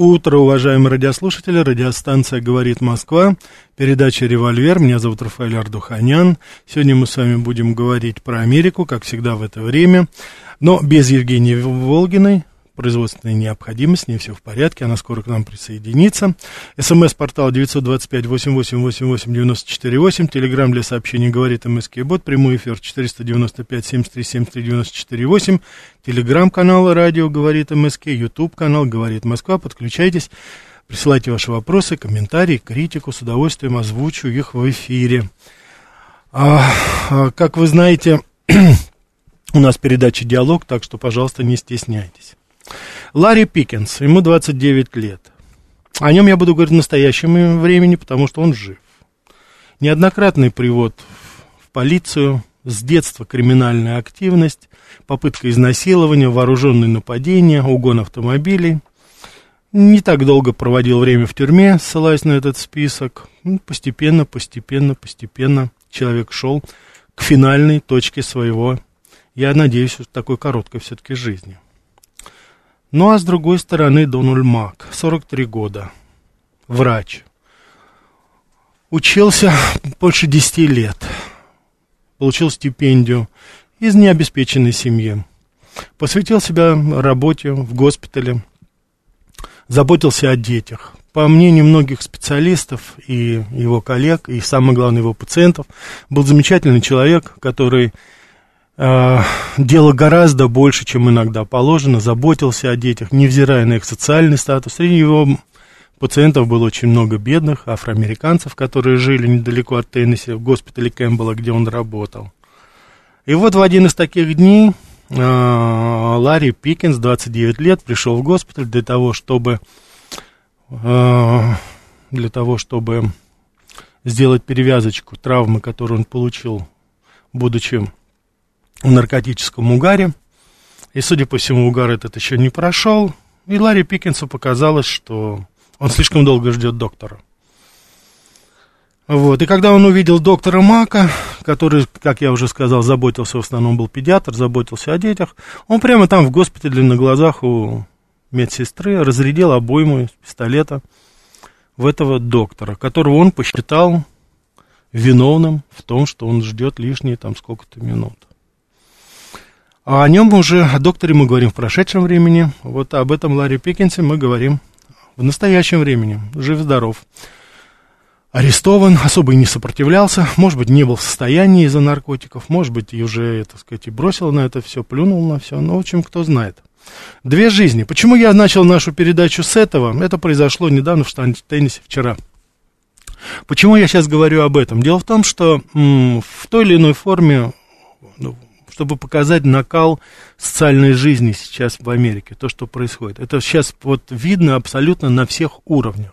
утро, уважаемые радиослушатели. Радиостанция «Говорит Москва». Передача «Револьвер». Меня зовут Рафаэль Ардуханян. Сегодня мы с вами будем говорить про Америку, как всегда в это время. Но без Евгении Волгиной, производственная необходимость, не все в порядке, она скоро к нам присоединится. СМС-портал 925-88-88-94-8, телеграмм для сообщений «Говорит МСК Бот», прямой эфир 495-73-73-94-8, телеграмм-канал «Радио Говорит МСК», ютуб-канал «Говорит Москва», подключайтесь, присылайте ваши вопросы, комментарии, критику, с удовольствием озвучу их в эфире. А, а, как вы знаете, у нас передача «Диалог», так что, пожалуйста, не стесняйтесь. Ларри Пикенс, ему 29 лет. О нем я буду говорить в настоящем времени, потому что он жив. Неоднократный привод в полицию, с детства криминальная активность, попытка изнасилования, вооруженные нападения, угон автомобилей. Не так долго проводил время в тюрьме, ссылаясь на этот список. Ну, постепенно, постепенно, постепенно человек шел к финальной точке своего, я надеюсь, такой короткой все-таки жизни. Ну а с другой стороны Дональд Мак, 43 года, врач. Учился больше 10 лет, получил стипендию из необеспеченной семьи. Посвятил себя работе в госпитале, заботился о детях. По мнению многих специалистов и его коллег, и самое главное его пациентов, был замечательный человек, который делал гораздо больше, чем иногда положено, заботился о детях, невзирая на их социальный статус. Среди его пациентов было очень много бедных афроамериканцев, которые жили недалеко от Теннесси, в госпитале Кэмпбелла, где он работал. И вот в один из таких дней э, Ларри Пикинс, 29 лет, пришел в госпиталь для того, чтобы э, для того, чтобы сделать перевязочку травмы, которую он получил, будучи в наркотическом угаре. И, судя по всему, угар этот еще не прошел. И Ларри Пикинсу показалось, что он слишком долго ждет доктора. Вот. И когда он увидел доктора Мака, который, как я уже сказал, заботился, в основном был педиатр, заботился о детях, он прямо там в госпитале на глазах у медсестры разрядил обойму из пистолета в этого доктора, которого он посчитал виновным в том, что он ждет лишние там сколько-то минут. А о нем уже, о докторе мы говорим в прошедшем времени. Вот об этом Ларри Пикинсе мы говорим в настоящем времени. Жив-здоров. Арестован, особо и не сопротивлялся, может быть, не был в состоянии из-за наркотиков, может быть, и уже, так сказать, и бросил на это все, плюнул на все, ну, в общем, кто знает. Две жизни. Почему я начал нашу передачу с этого? Это произошло недавно в штате Теннисе, вчера. Почему я сейчас говорю об этом? Дело в том, что в той или иной форме чтобы показать накал социальной жизни сейчас в Америке, то, что происходит. Это сейчас вот видно абсолютно на всех уровнях.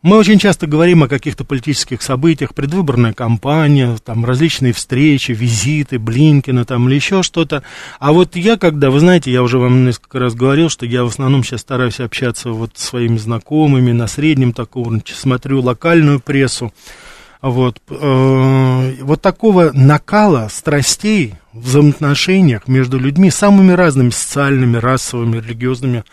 Мы очень часто говорим о каких-то политических событиях, предвыборная кампания, там различные встречи, визиты, Блинкина там или еще что-то. А вот я когда, вы знаете, я уже вам несколько раз говорил, что я в основном сейчас стараюсь общаться вот с своими знакомыми на среднем таком уровне, смотрю локальную прессу, вот, э, вот такого накала страстей в взаимоотношениях между людьми, самыми разными социальными, расовыми, религиозными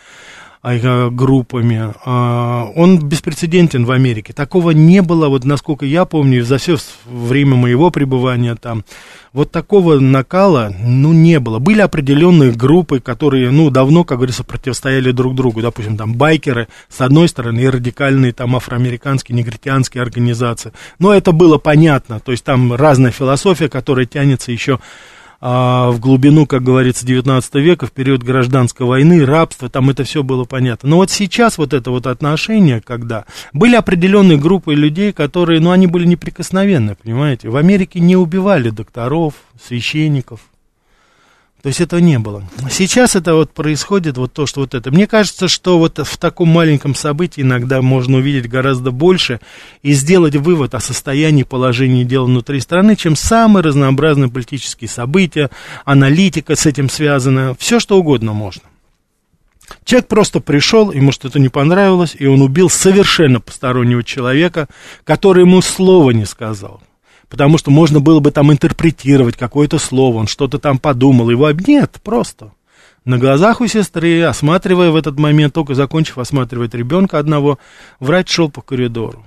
группами. А, он беспрецедентен в Америке. Такого не было, вот насколько я помню, за все время моего пребывания там. Вот такого накала, ну, не было. Были определенные группы, которые, ну, давно, как говорится, противостояли друг другу. Допустим, там байкеры, с одной стороны, и радикальные там афроамериканские, негритянские организации. Но это было понятно. То есть там разная философия, которая тянется еще а, в глубину, как говорится, 19 века, в период гражданской войны, рабства, там это все было понятно. Но вот сейчас вот это вот отношение, когда были определенные группы людей, которые, ну, они были неприкосновенны, понимаете. В Америке не убивали докторов, священников, То есть этого не было. Сейчас это вот происходит, вот то, что вот это. Мне кажется, что вот в таком маленьком событии иногда можно увидеть гораздо больше и сделать вывод о состоянии положения дел внутри страны, чем самые разнообразные политические события, аналитика с этим связана, все что угодно можно. Человек просто пришел, ему что-то не понравилось, и он убил совершенно постороннего человека, который ему слова не сказал потому что можно было бы там интерпретировать какое-то слово, он что-то там подумал, его нет, просто. На глазах у сестры, осматривая в этот момент, только закончив осматривать ребенка одного, врач шел по коридору.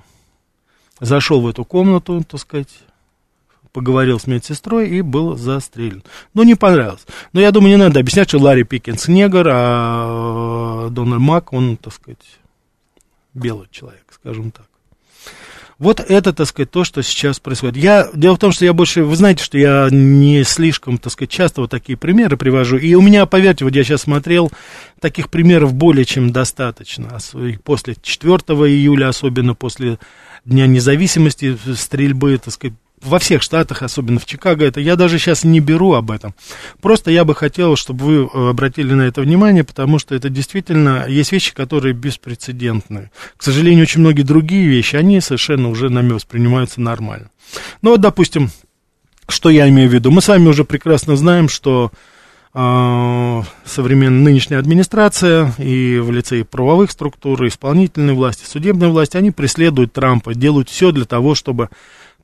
Зашел в эту комнату, так сказать, поговорил с медсестрой и был застрелен. Ну, не понравилось. Но я думаю, не надо объяснять, что Ларри Пикинс негр, а Дональд Мак, он, так сказать, белый человек, скажем так. Вот это, так сказать, то, что сейчас происходит. Я, дело в том, что я больше, вы знаете, что я не слишком, так сказать, часто вот такие примеры привожу. И у меня, поверьте, вот я сейчас смотрел, таких примеров более чем достаточно. После 4 июля, особенно после Дня независимости, стрельбы, так сказать, во всех штатах, особенно в Чикаго, это я даже сейчас не беру об этом. Просто я бы хотел, чтобы вы э, обратили на это внимание, потому что это действительно есть вещи, которые беспрецедентные. К сожалению, очень многие другие вещи, они совершенно уже нами воспринимаются нормально. Ну вот, допустим, что я имею в виду? Мы с вами уже прекрасно знаем, что э, современная нынешняя администрация и в лице и правовых структур, и исполнительной власти, судебной власти, они преследуют Трампа, делают все для того, чтобы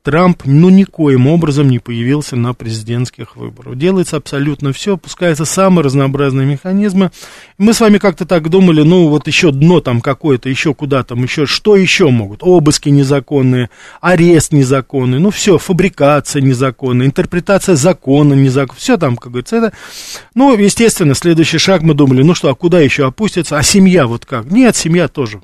Трамп, ну, никоим образом не появился на президентских выборах. Делается абсолютно все, пускаются самые разнообразные механизмы. Мы с вами как-то так думали, ну, вот еще дно там какое-то, еще куда там, еще, что еще могут? Обыски незаконные, арест незаконный, ну, все, фабрикация незаконная, интерпретация закона незаконная, все там, как говорится, это. Ну, естественно, следующий шаг мы думали, ну что, а куда еще опуститься? А семья вот как? Нет, семья тоже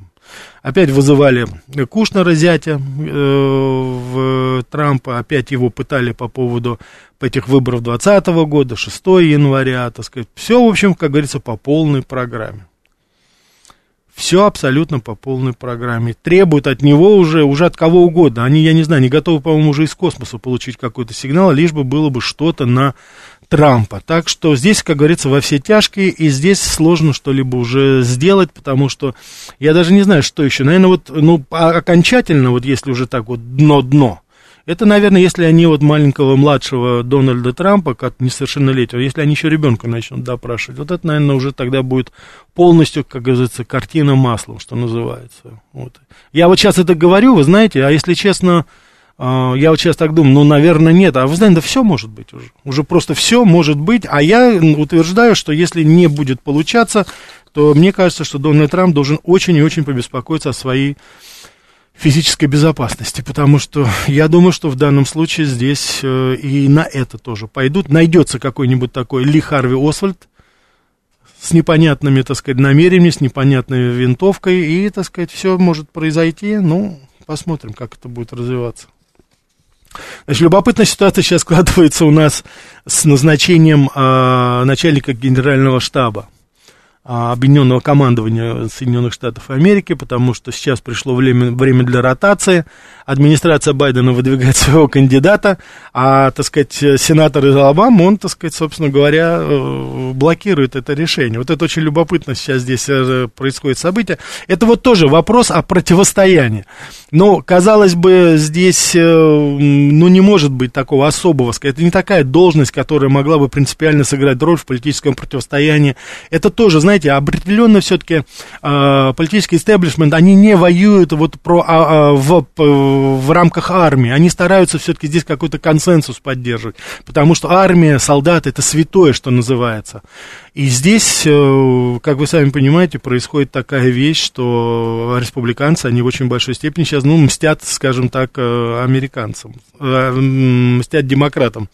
Опять вызывали Кушнера зятя э, в Трампа, опять его пытали по поводу этих выборов 2020 года, 6 января, так сказать. Все, в общем, как говорится, по полной программе. Все абсолютно по полной программе. Требуют от него уже, уже от кого угодно. Они, я не знаю, не готовы, по-моему, уже из космоса получить какой-то сигнал, лишь бы было бы что-то на Трампа. Так что здесь, как говорится, во все тяжкие, и здесь сложно что-либо уже сделать, потому что я даже не знаю, что еще. Наверное, вот, ну, окончательно, вот если уже так вот дно-дно, это, наверное, если они вот маленького младшего Дональда Трампа, как несовершеннолетнего, если они еще ребенка начнут допрашивать, вот это, наверное, уже тогда будет полностью, как говорится, картина маслом, что называется. Вот. Я вот сейчас это говорю, вы знаете, а если честно, а, я вот сейчас так думаю, ну, наверное, нет. А вы знаете, да все может быть уже. Уже просто все может быть. А я утверждаю, что если не будет получаться, то мне кажется, что Дональд Трамп должен очень и очень побеспокоиться о своей физической безопасности, потому что я думаю, что в данном случае здесь э, и на это тоже пойдут. Найдется какой-нибудь такой Ли Харви Освальд с непонятными, так сказать, намерениями, с непонятной винтовкой, и, так сказать, все может произойти. Ну, посмотрим, как это будет развиваться. Значит, любопытная ситуация сейчас складывается у нас с назначением э, начальника генерального штаба. А, объединенного командования Соединенных Штатов Америки, потому что сейчас пришло время, время для ротации. Администрация Байдена выдвигает своего кандидата, а, так сказать, сенатор из Алабамы, он, так сказать, собственно говоря, э, блокирует это решение. Вот это очень любопытно сейчас здесь э, происходит событие. Это вот тоже вопрос о противостоянии. Но, казалось бы, здесь, э, ну, не может быть такого особого, это не такая должность, которая могла бы принципиально сыграть роль в политическом противостоянии. Это тоже, знаете, знаете, определенно все-таки э, политический истеблишмент, они не воюют вот про, а, а, в, в рамках армии, они стараются все-таки здесь какой-то консенсус поддерживать, потому что армия, солдаты, это святое, что называется. И здесь, э, как вы сами понимаете, происходит такая вещь, что республиканцы, они в очень большой степени сейчас, ну, мстят, скажем так, э, американцам, э, мстят демократам,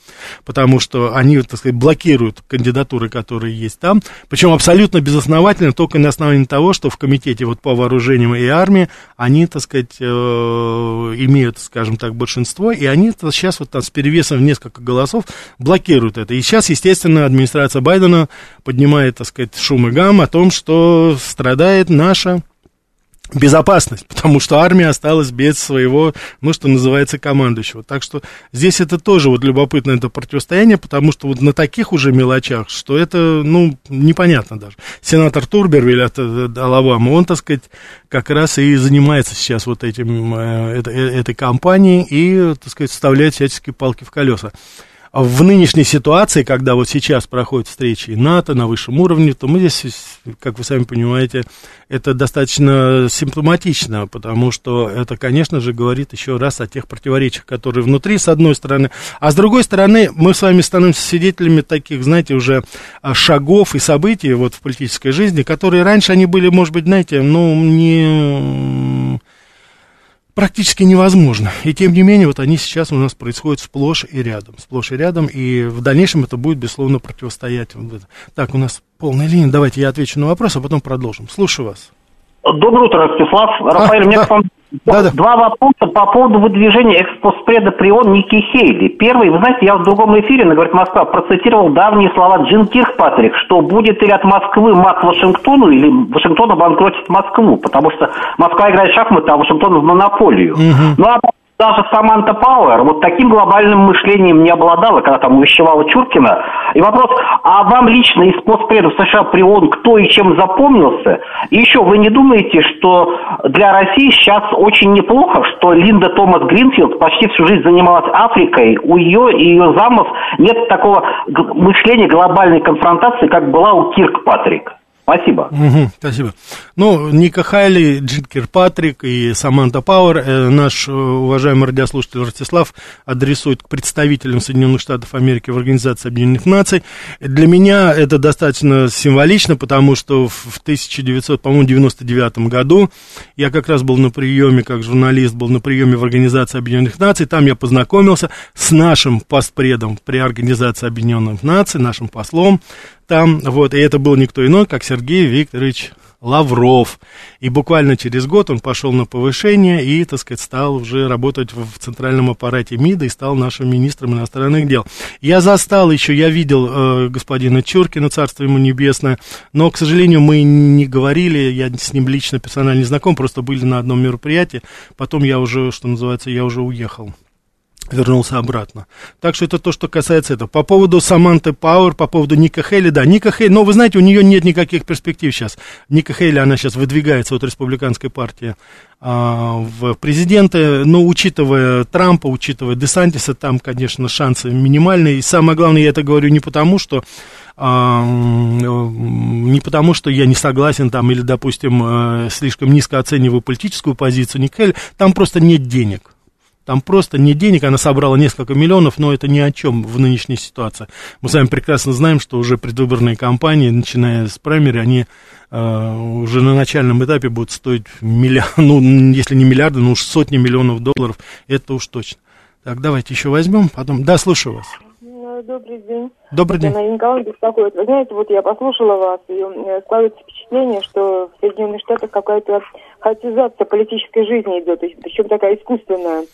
потому что они, так сказать, блокируют кандидатуры, которые есть там, причем абсолютно безосновательно, только на основании того, что в комитете вот по вооружениям и армии они, так сказать, имеют, скажем так, большинство, и они сейчас вот там с перевесом в несколько голосов блокируют это. И сейчас, естественно, администрация Байдена поднимает, так сказать, шум и гам о том, что страдает наша безопасность, потому что армия осталась без своего, ну, что называется, командующего. Так что здесь это тоже вот любопытно, это противостояние, потому что вот на таких уже мелочах, что это, ну, непонятно даже. Сенатор Турбервиль от э, Алабамы, он, так сказать, как раз и занимается сейчас вот этим, э, этой, этой кампанией и, так сказать, вставляет всяческие палки в колеса в нынешней ситуации, когда вот сейчас проходят встречи НАТО на высшем уровне, то мы здесь, как вы сами понимаете, это достаточно симптоматично, потому что это, конечно же, говорит еще раз о тех противоречиях, которые внутри, с одной стороны, а с другой стороны, мы с вами становимся свидетелями таких, знаете, уже а, шагов и событий вот в политической жизни, которые раньше они были, может быть, знаете, ну, не практически невозможно. И тем не менее, вот они сейчас у нас происходят сплошь и рядом. Сплошь и рядом, и в дальнейшем это будет, безусловно, противостоять. Так, у нас полная линия. Давайте я отвечу на вопрос, а потом продолжим. Слушаю вас. Доброе утро, Ростислав. Рафаэль, а, мне да. к вам да, да. Два вопроса по поводу выдвижения экспоспреда прион Ники Хейли. Первый, вы знаете, я в другом эфире на «Говорит Москва» процитировал давние слова Джин Киркпатрик, что будет или от Москвы мат Вашингтону, или Вашингтон обанкротит Москву, потому что Москва играет в шахматы, а Вашингтон в монополию. Угу. Ну а даже Саманта Пауэр вот таким глобальным мышлением не обладала, когда там увещевала Чуркина. И вопрос, а вам лично из постпредов США при ООН кто и чем запомнился? И еще, вы не думаете, что для России сейчас очень неплохо, что Линда Томас Гринфилд почти всю жизнь занималась Африкой, у ее и ее замов нет такого мышления глобальной конфронтации, как была у Кирк Патрик? Спасибо. Угу, спасибо. Ну, Ника Хайли, Джинкер Патрик и Саманта Пауэр, э, наш э, уважаемый радиослушатель Ростислав адресует к представителям Соединенных Штатов Америки в Организации Объединенных Наций. Для меня это достаточно символично, потому что в 1999 году я как раз был на приеме, как журналист, был на приеме в Организации Объединенных Наций. Там я познакомился с нашим постпредом при Организации Объединенных Наций, нашим послом там, вот, и это был никто иной, как Сергей Викторович Лавров. И буквально через год он пошел на повышение и, так сказать, стал уже работать в центральном аппарате МИДа и стал нашим министром иностранных дел. Я застал еще, я видел э, господина Чуркина, царство ему небесное, но, к сожалению, мы не говорили, я с ним лично, персонально не знаком, просто были на одном мероприятии, потом я уже, что называется, я уже уехал вернулся обратно. Так что это то, что касается этого. По поводу Саманты Пауэр, по поводу Ника Хейли, да, Ника Хейли, но вы знаете, у нее нет никаких перспектив сейчас. Ника Хейли, она сейчас выдвигается от республиканской партии а, в президенты, но учитывая Трампа, учитывая Десантиса, там, конечно, шансы минимальные. И самое главное, я это говорю не потому, что а, не потому, что я не согласен там или, допустим, э, слишком низко оцениваю политическую позицию Никель, там просто нет денег. Там просто не денег, она собрала несколько миллионов, но это ни о чем в нынешней ситуации. Мы с вами прекрасно знаем, что уже предвыборные кампании, начиная с праймери, они э, уже на начальном этапе будут стоить миллиард, ну, если не миллиарды, ну уж сотни миллионов долларов, это уж точно. Так, давайте еще возьмем, потом. Да, слушаю вас. Ну, добрый день. Добрый день. Она Николай беспокоит. Вы знаете, вот я послушала вас, и складывается впечатление, что в Соединенных Штатах какая-то хаотизация политической жизни идет, причем такая искусственная.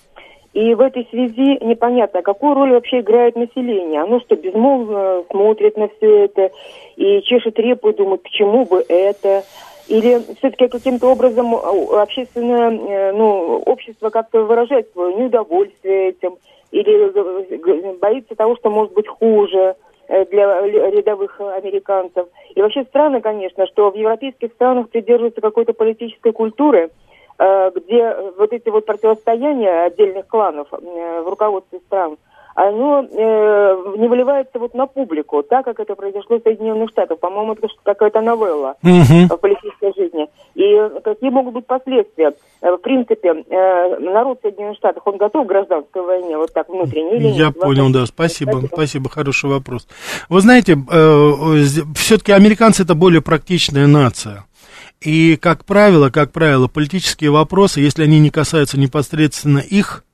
И в этой связи непонятно, какую роль вообще играет население. Оно что, безмолвно смотрит на все это и чешет репу и думает, к чему бы это. Или все-таки каким-то образом а, общественное, э, ну, общество как-то выражает свое неудовольствие этим, или э, боится того, что может быть хуже э, для рядовых американцев. И вообще странно, конечно, что в европейских странах придерживаются какой-то политической культуры, Э, где вот эти вот противостояния отдельных кланов э, в руководстве стран, оно э, не выливается вот на публику, так как это произошло в Соединенных Штатах. По-моему, это какая-то новелла uh-huh. в политической жизни. И какие могут быть последствия? В принципе, народ Соединенных Штатов, он готов к гражданской войне, вот так внутренне или Я нет? понял, да, спасибо, спасибо, спасибо, хороший вопрос. Вы знаете, все-таки американцы это более практичная нация. И, как правило, как правило, политические вопросы, если они не касаются непосредственно их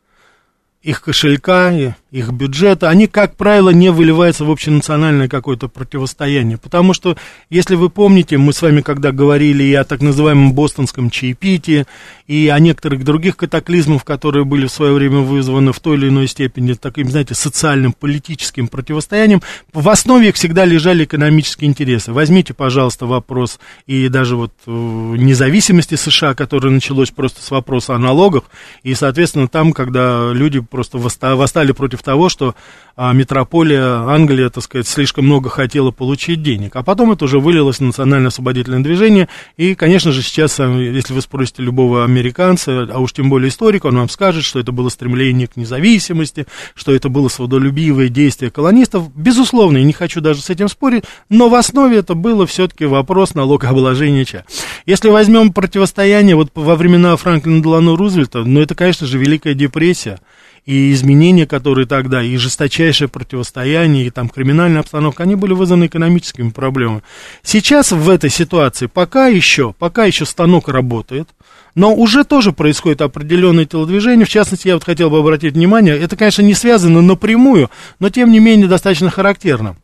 их кошелька, их бюджета, они, как правило, не выливаются в общенациональное какое-то противостояние. Потому что, если вы помните, мы с вами когда говорили и о так называемом бостонском чаепитии, и о некоторых других катаклизмах, которые были в свое время вызваны в той или иной степени таким, знаете, социальным, политическим противостоянием, в основе их всегда лежали экономические интересы. Возьмите, пожалуйста, вопрос и даже вот э, независимости США, которая началась просто с вопроса о налогах, и, соответственно, там, когда люди просто восстали против того, что а, метрополия Англия, так сказать, слишком много хотела получить денег. А потом это уже вылилось в национально-освободительное движение. И, конечно же, сейчас, а, если вы спросите любого американца, а уж тем более историка, он вам скажет, что это было стремление к независимости, что это было свободолюбивое действие колонистов. Безусловно, я не хочу даже с этим спорить, но в основе это было все-таки вопрос налогообложения ча. Если возьмем противостояние вот во времена Франклина Делано Рузвельта, ну, это, конечно же, Великая депрессия и изменения, которые тогда, и жесточайшее противостояние, и там криминальная обстановка, они были вызваны экономическими проблемами. Сейчас в этой ситуации пока еще, пока еще станок работает, но уже тоже происходит определенное телодвижение. В частности, я вот хотел бы обратить внимание, это, конечно, не связано напрямую, но тем не менее достаточно характерно.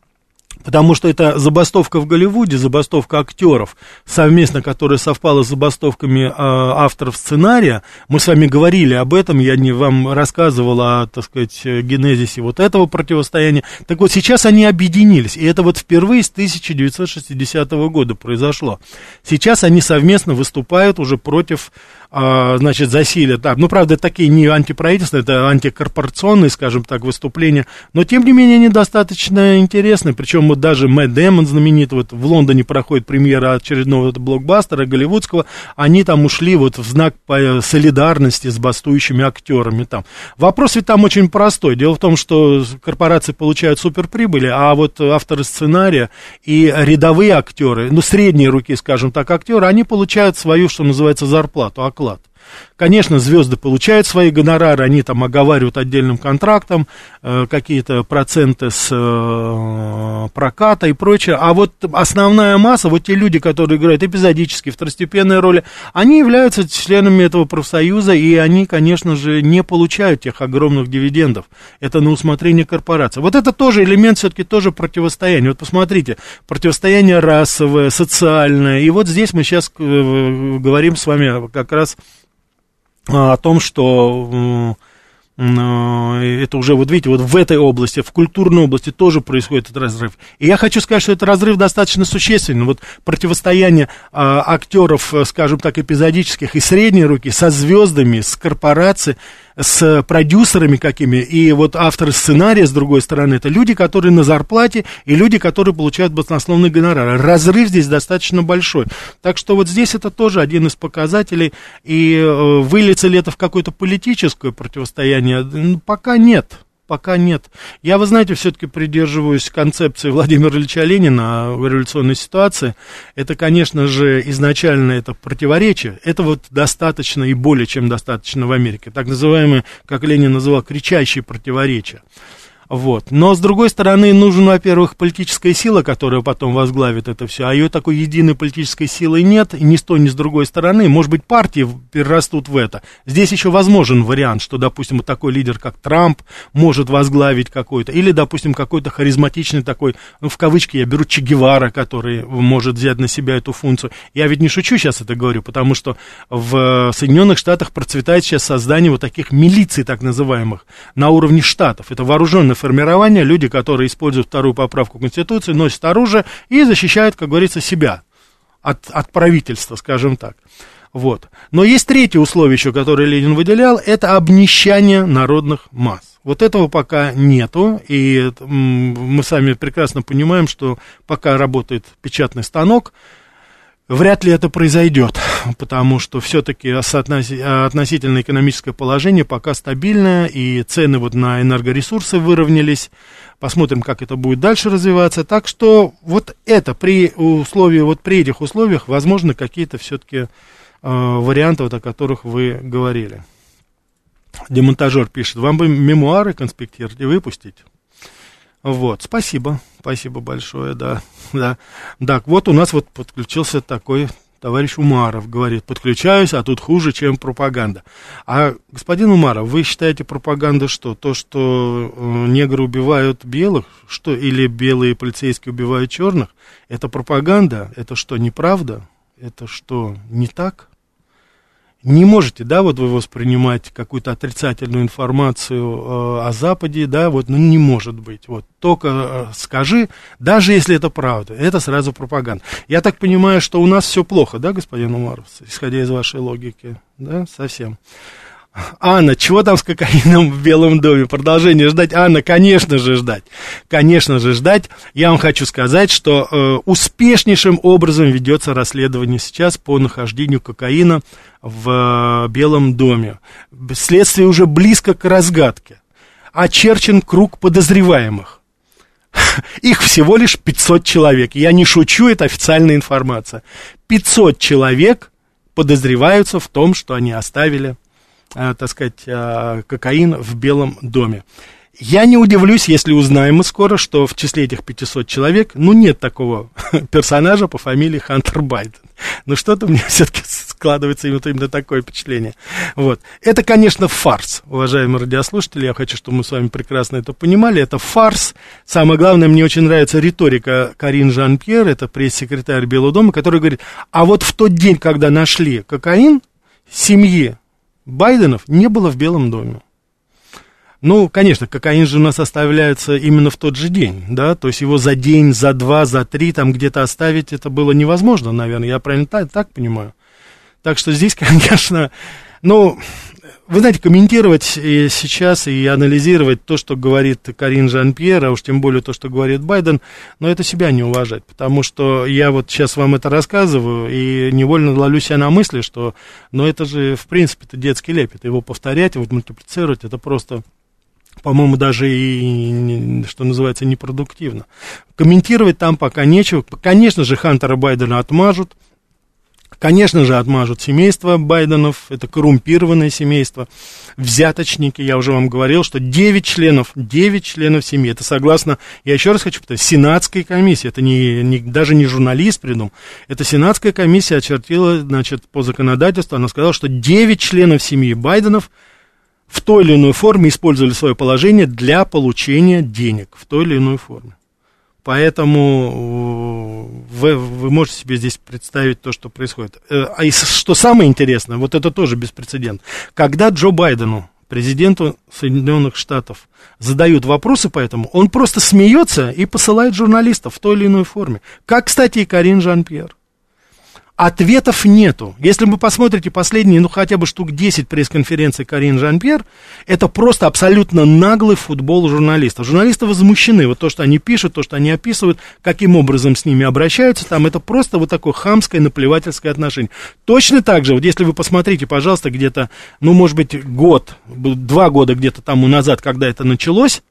Потому что это забастовка в Голливуде, забастовка актеров, совместно, которая совпала с забастовками э, авторов сценария. Мы с вами говорили об этом, я не вам рассказывал о, так сказать, генезисе вот этого противостояния. Так вот, сейчас они объединились, и это вот впервые с 1960 года произошло. Сейчас они совместно выступают уже против значит, засилие, да, ну, правда, такие не антиправительственные, это антикорпорационные, скажем так, выступления, но, тем не менее, они достаточно интересны, причем вот даже Мэтт Дэмон знаменитый, вот в Лондоне проходит премьера очередного блокбастера голливудского, они там ушли вот в знак солидарности с бастующими актерами там. Вопрос ведь там очень простой, дело в том, что корпорации получают суперприбыли, а вот авторы сценария и рядовые актеры, ну, средние руки, скажем так, актеры, они получают свою, что называется, зарплату, оклад Polat. Конечно, звезды получают свои гонорары, они там оговаривают отдельным контрактом э, какие-то проценты с э, проката и прочее. А вот основная масса, вот те люди, которые играют эпизодически, второстепенные роли, они являются членами этого профсоюза, и они, конечно же, не получают тех огромных дивидендов. Это на усмотрение корпорации. Вот это тоже элемент все-таки тоже противостояния. Вот посмотрите, противостояние расовое, социальное. И вот здесь мы сейчас э, говорим с вами как раз о том, что это уже, вот видите, вот в этой области, в культурной области тоже происходит этот разрыв. И я хочу сказать, что этот разрыв достаточно существенный. Вот противостояние а, актеров, скажем так, эпизодических и средней руки со звездами, с корпорацией, с продюсерами какими, и вот авторы сценария, с другой стороны, это люди, которые на зарплате, и люди, которые получают баснословный гонорар. Разрыв здесь достаточно большой. Так что вот здесь это тоже один из показателей, и э, выльется ли это в какое-то политическое противостояние, пока нет пока нет. Я, вы знаете, все-таки придерживаюсь концепции Владимира Ильича Ленина в революционной ситуации. Это, конечно же, изначально это противоречие. Это вот достаточно и более чем достаточно в Америке. Так называемые, как Ленин называл, кричащие противоречия. Вот. Но, с другой стороны, нужна, во-первых, политическая сила, которая потом возглавит это все, а ее такой единой политической силы нет, ни с той, ни с другой стороны. Может быть, партии перерастут в это. Здесь еще возможен вариант, что, допустим, вот такой лидер, как Трамп, может возглавить какой-то, или, допустим, какой-то харизматичный такой, ну, в кавычки я беру Че Гевара, который может взять на себя эту функцию. Я ведь не шучу сейчас это говорю, потому что в Соединенных Штатах процветает сейчас создание вот таких милиций, так называемых, на уровне штатов. Это вооруженные военное формирование, люди, которые используют вторую поправку Конституции, носят оружие и защищают, как говорится, себя от, от правительства, скажем так. Вот. Но есть третье условие еще, которое Ленин выделял, это обнищание народных масс. Вот этого пока нету, и мы сами прекрасно понимаем, что пока работает печатный станок, Вряд ли это произойдет, потому что все-таки относительно экономическое положение пока стабильное, и цены вот на энергоресурсы выровнялись. Посмотрим, как это будет дальше развиваться. Так что вот это при условии, вот при этих условиях, возможно, какие-то все-таки э, варианты, вот, о которых вы говорили. Демонтажер пишет, вам бы мемуары конспектировать и выпустить. Вот, спасибо, спасибо большое, да, да. Так, вот у нас вот подключился такой, товарищ Умаров говорит, подключаюсь, а тут хуже, чем пропаганда. А, господин Умаров, вы считаете пропаганда что? То, что э, негры убивают белых, что, или белые полицейские убивают черных, это пропаганда? Это что, неправда? Это что, не так? Не можете, да, вот вы воспринимать какую-то отрицательную информацию э, о Западе, да, вот, ну, не может быть, вот, только э, скажи, даже если это правда, это сразу пропаганда. Я так понимаю, что у нас все плохо, да, господин Умаров, исходя из вашей логики, да, совсем. Анна, чего там с кокаином в Белом доме? Продолжение ждать? Анна, конечно же ждать. Конечно же ждать. Я вам хочу сказать, что э, успешнейшим образом ведется расследование сейчас по нахождению кокаина в э, Белом доме. Следствие уже близко к разгадке. Очерчен круг подозреваемых. Их всего лишь 500 человек. Я не шучу, это официальная информация. 500 человек подозреваются в том, что они оставили так сказать, э, кокаин в Белом доме. Я не удивлюсь, если узнаем мы скоро, что в числе этих 500 человек, ну, нет такого персонажа по фамилии Хантер Байден. Но что-то мне все-таки складывается именно, именно такое впечатление. Вот. Это, конечно, фарс, уважаемые радиослушатели. Я хочу, чтобы мы с вами прекрасно это понимали. Это фарс. Самое главное, мне очень нравится риторика Карин Жан-Пьер, это пресс-секретарь Белого дома, который говорит, а вот в тот день, когда нашли кокаин, семьи Байденов не было в Белом доме. Ну, конечно, кокаин же у нас оставляется именно в тот же день, да, то есть его за день, за два, за три там где-то оставить, это было невозможно, наверное, я правильно так, так понимаю. Так что здесь, конечно, ну, вы знаете, комментировать и сейчас и анализировать то, что говорит Карин Жан-Пьер, а уж тем более то, что говорит Байден, но это себя не уважать, потому что я вот сейчас вам это рассказываю и невольно ловлю себя на мысли, что, ну, это же, в принципе, это детский лепет, его повторять, вот мультиплицировать, это просто по-моему, даже и, что называется, непродуктивно. Комментировать там пока нечего. Конечно же, Хантера Байдена отмажут, Конечно же, отмажут семейство Байденов, это коррумпированное семейство, взяточники, я уже вам говорил, что 9 членов, 9 членов семьи, это согласно, я еще раз хочу повторить, сенатской комиссии, это не, не, даже не журналист придумал, это сенатская комиссия очертила, значит, по законодательству, она сказала, что 9 членов семьи Байденов в той или иной форме использовали свое положение для получения денег, в той или иной форме. Поэтому э, вы, вы можете себе здесь представить то, что происходит. Э, а и что самое интересное, вот это тоже беспрецедент. Когда Джо Байдену, президенту Соединенных Штатов, задают вопросы по этому, он просто смеется и посылает журналистов в той или иной форме. Как, кстати, и Карин Жан-Пьер. Ответов нету. Если вы посмотрите последние, ну, хотя бы штук 10 пресс-конференций Карин Жан-Пьер, это просто абсолютно наглый футбол журналистов. Журналисты возмущены. Вот то, что они пишут, то, что они описывают, каким образом с ними обращаются, там это просто вот такое хамское, наплевательское отношение. Точно так же, вот если вы посмотрите, пожалуйста, где-то, ну, может быть, год, два года где-то тому назад, когда это началось,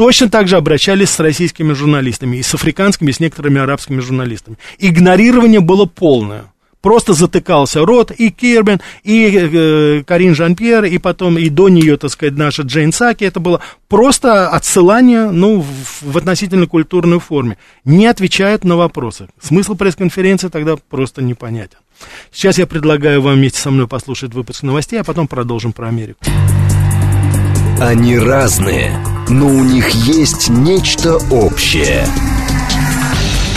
точно так же обращались с российскими журналистами, и с африканскими, и с некоторыми арабскими журналистами. Игнорирование было полное. Просто затыкался рот и Кирбен, и э, Карин Жан-Пьер, и потом и до нее, так сказать, наша Джейн Саки. Это было просто отсылание, ну, в, в относительно культурной форме. Не отвечают на вопросы. Смысл пресс-конференции тогда просто непонятен. Сейчас я предлагаю вам вместе со мной послушать выпуск новостей, а потом продолжим про Америку. Они разные, но у них есть нечто общее.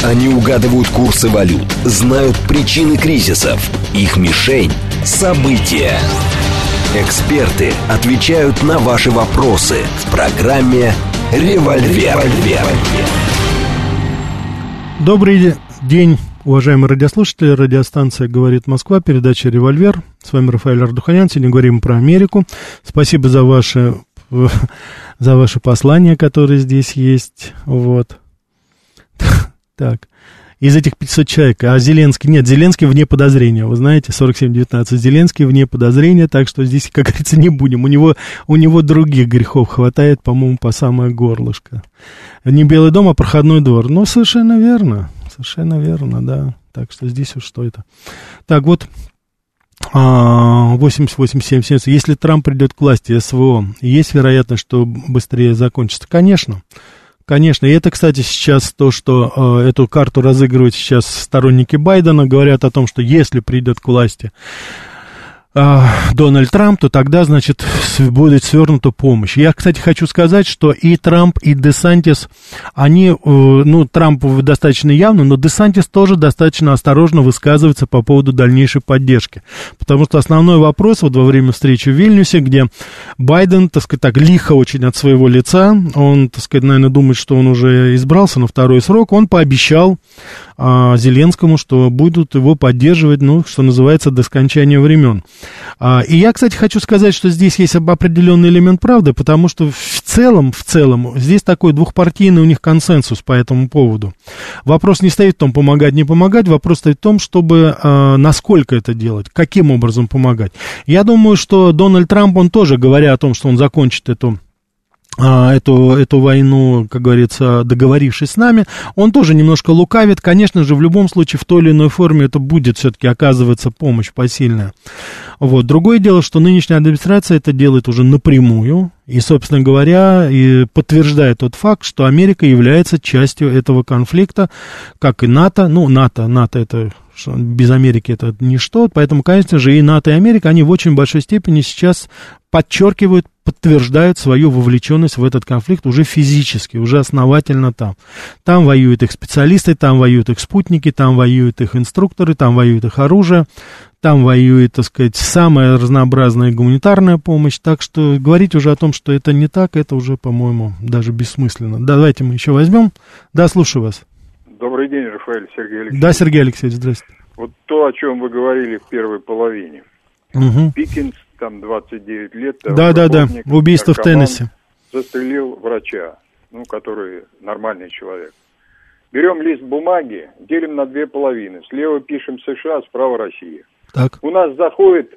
Они угадывают курсы валют, знают причины кризисов. Их мишень – события. Эксперты отвечают на ваши вопросы в программе «Револьвер». Добрый день, уважаемые радиослушатели. Радиостанция «Говорит Москва», передача «Револьвер». С вами Рафаэль Ардуханян. Сегодня говорим про Америку. Спасибо за ваши за ваше послание, которое здесь есть. Вот. Так. Из этих 500 человек. А Зеленский? Нет, Зеленский вне подозрения. Вы знаете, 47-19. Зеленский вне подозрения, так что здесь, как говорится, не будем. У него, у него других грехов хватает, по-моему, по самое горлышко. Не Белый дом, а проходной двор. Ну, совершенно верно. Совершенно верно, да. Так что здесь уж что это. Так, вот 88-70, а, если Трамп придет к власти СВО, есть вероятность, что быстрее закончится? Конечно. Конечно, и это, кстати, сейчас то, что э, эту карту разыгрывают сейчас сторонники Байдена, говорят о том, что если придет к власти Дональд Трамп, то тогда, значит, будет свернута помощь. Я, кстати, хочу сказать, что и Трамп, и Десантис, они, э, ну, Трамп достаточно явно, но Десантис тоже достаточно осторожно высказывается по поводу дальнейшей поддержки. Потому что основной вопрос вот во время встречи в Вильнюсе, где Байден, так сказать, так лихо очень от своего лица, он, так сказать, наверное, думает, что он уже избрался на второй срок, он пообещал а, Зеленскому, что будут его поддерживать, ну, что называется, до скончания времен. А, и я, кстати, хочу сказать, что здесь есть определенный элемент правды, потому что в целом, в целом, здесь такой двухпартийный у них консенсус по этому поводу. Вопрос не стоит в том, помогать, не помогать, вопрос стоит в том, чтобы а, насколько это делать, каким образом помогать. Я думаю, что Дональд Трамп, он тоже, говоря о том, что он закончит эту эту, эту войну, как говорится, договорившись с нами, он тоже немножко лукавит. Конечно же, в любом случае, в той или иной форме это будет все-таки оказываться помощь посильная. Вот. Другое дело, что нынешняя администрация это делает уже напрямую, и, собственно говоря, и подтверждает тот факт, что Америка является частью этого конфликта, как и НАТО. Ну, НАТО, НАТО это без Америки это ничто, поэтому, конечно же, и НАТО, и Америка, они в очень большой степени сейчас подчеркивают, подтверждают свою вовлеченность в этот конфликт уже физически, уже основательно там. Там воюют их специалисты, там воюют их спутники, там воюют их инструкторы, там воюют их оружие, там воюет, так сказать, самая разнообразная гуманитарная помощь. Так что говорить уже о том, что это не так, это уже, по-моему, даже бессмысленно. Давайте мы еще возьмем. Да, слушаю вас. Добрый день, Рафаэль Сергей Алексеевич. Да, Сергей Алексеевич, здравствуйте. Вот то, о чем вы говорили в первой половине. Угу. Пикинс там 29 лет. Да, да, да, убийство в Теннессе. Застрелил врача, ну, который нормальный человек. Берем лист бумаги, делим на две половины. Слева пишем США, справа Россия. Так. У нас заходит